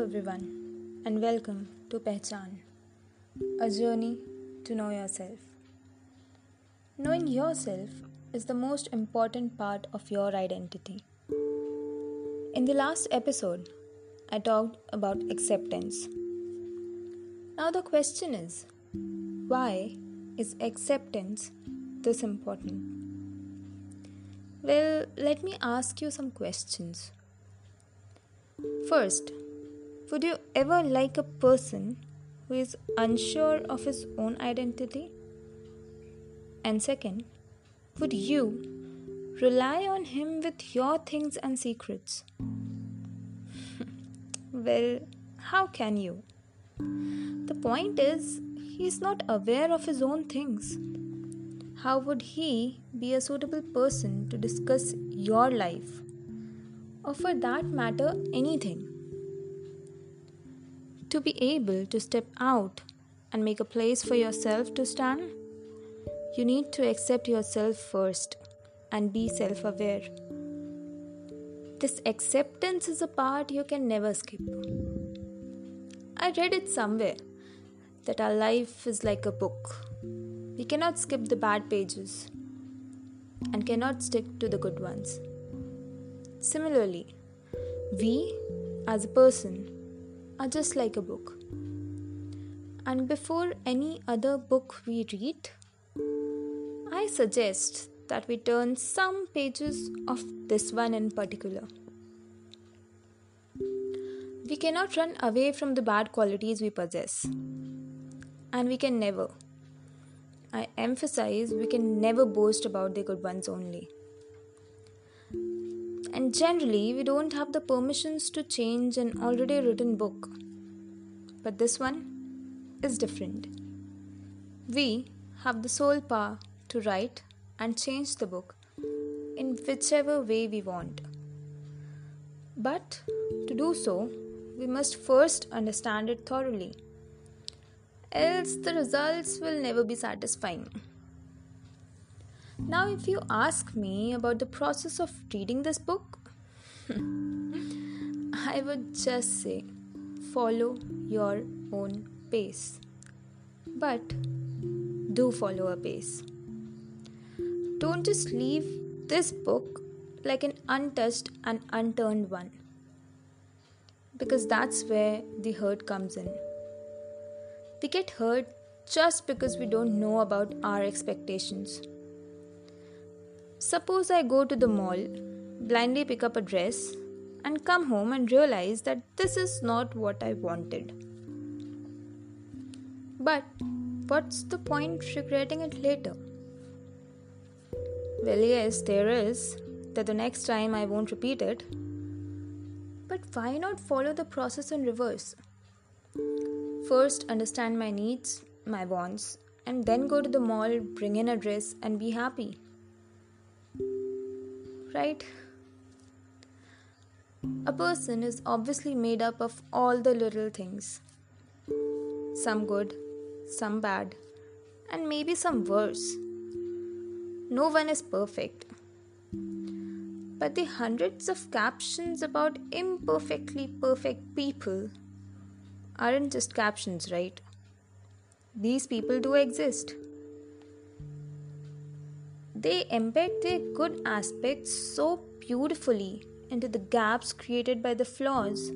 everyone, and welcome to Pehchan, a journey to know yourself. Knowing yourself is the most important part of your identity. In the last episode, I talked about acceptance. Now, the question is why is acceptance this important? Well, let me ask you some questions. First, would you ever like a person who is unsure of his own identity? And second, would you rely on him with your things and secrets? well, how can you? The point is, he is not aware of his own things. How would he be a suitable person to discuss your life? Or for that matter, anything? To be able to step out and make a place for yourself to stand, you need to accept yourself first and be self aware. This acceptance is a part you can never skip. I read it somewhere that our life is like a book. We cannot skip the bad pages and cannot stick to the good ones. Similarly, we as a person are just like a book. And before any other book we read, I suggest that we turn some pages of this one in particular. We cannot run away from the bad qualities we possess. And we can never, I emphasize, we can never boast about the good ones only. And generally, we don't have the permissions to change an already written book. But this one is different. We have the sole power to write and change the book in whichever way we want. But to do so, we must first understand it thoroughly, else, the results will never be satisfying. Now, if you ask me about the process of reading this book, I would just say follow your own pace. But do follow a pace. Don't just leave this book like an untouched and unturned one. Because that's where the hurt comes in. We get hurt just because we don't know about our expectations. Suppose I go to the mall, blindly pick up a dress, and come home and realize that this is not what I wanted. But what's the point regretting it later? Well, yes, there is, that the next time I won't repeat it. But why not follow the process in reverse? First, understand my needs, my wants, and then go to the mall, bring in a dress, and be happy right? A person is obviously made up of all the little things some good, some bad, and maybe some worse. No one is perfect. But the hundreds of captions about imperfectly perfect people aren't just captions, right? These people do exist. They embed their good aspects so beautifully into the gaps created by the flaws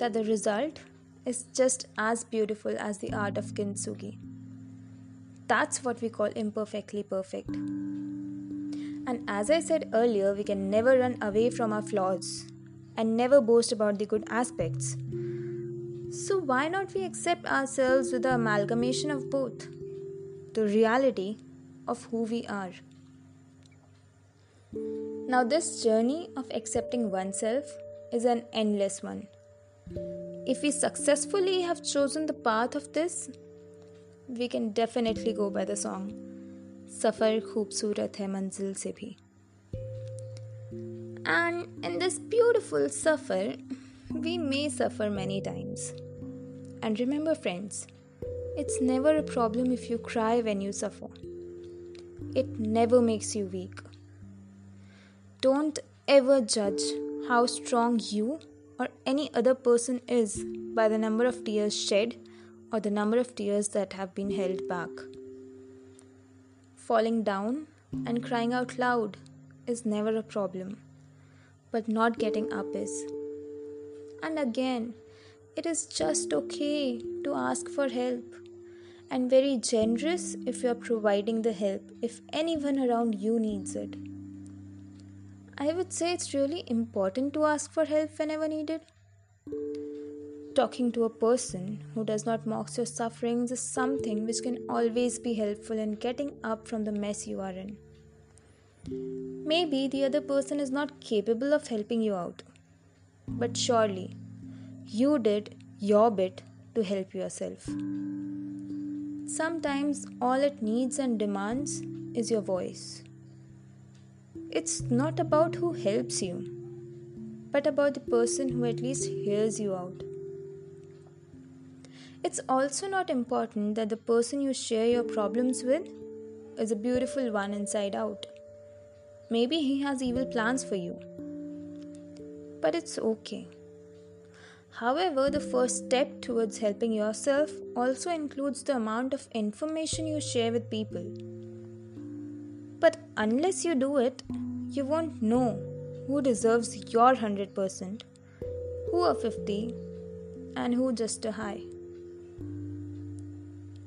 that the result is just as beautiful as the art of kintsugi. That's what we call imperfectly perfect. And as I said earlier, we can never run away from our flaws and never boast about the good aspects. So, why not we accept ourselves with the amalgamation of both? The reality of who we are. Now, this journey of accepting oneself is an endless one. If we successfully have chosen the path of this, we can definitely go by the song Safar Khoobsurat Hai Manzil Se Bhi. And in this beautiful suffer, we may suffer many times. And remember, friends, it's never a problem if you cry when you suffer. It never makes you weak. Don't ever judge how strong you or any other person is by the number of tears shed or the number of tears that have been held back. Falling down and crying out loud is never a problem, but not getting up is. And again, it is just okay to ask for help and very generous if you are providing the help if anyone around you needs it. I would say it's really important to ask for help whenever needed. Talking to a person who does not mock your sufferings is something which can always be helpful in getting up from the mess you are in. Maybe the other person is not capable of helping you out, but surely you did your bit to help yourself. Sometimes all it needs and demands is your voice. It's not about who helps you, but about the person who at least hears you out. It's also not important that the person you share your problems with is a beautiful one inside out. Maybe he has evil plans for you. But it's okay. However, the first step towards helping yourself also includes the amount of information you share with people. But unless you do it, you won't know who deserves your 100%, who a 50, and who just a high.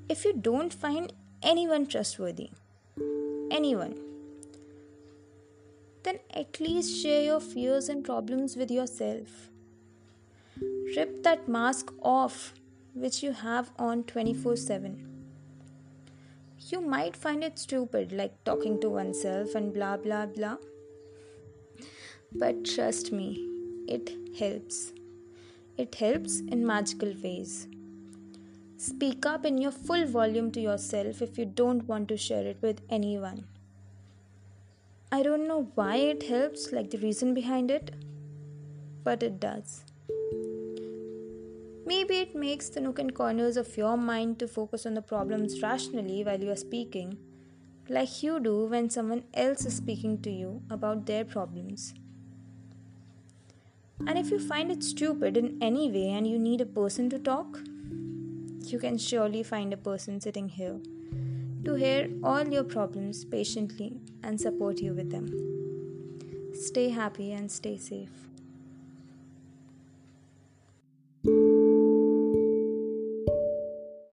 If you don't find anyone trustworthy, anyone, then at least share your fears and problems with yourself Rip that mask off which you have on 24 7. You might find it stupid, like talking to oneself and blah blah blah. But trust me, it helps. It helps in magical ways. Speak up in your full volume to yourself if you don't want to share it with anyone. I don't know why it helps, like the reason behind it, but it does. Maybe it makes the nook and corners of your mind to focus on the problems rationally while you are speaking, like you do when someone else is speaking to you about their problems. And if you find it stupid in any way and you need a person to talk, you can surely find a person sitting here to hear all your problems patiently and support you with them. Stay happy and stay safe.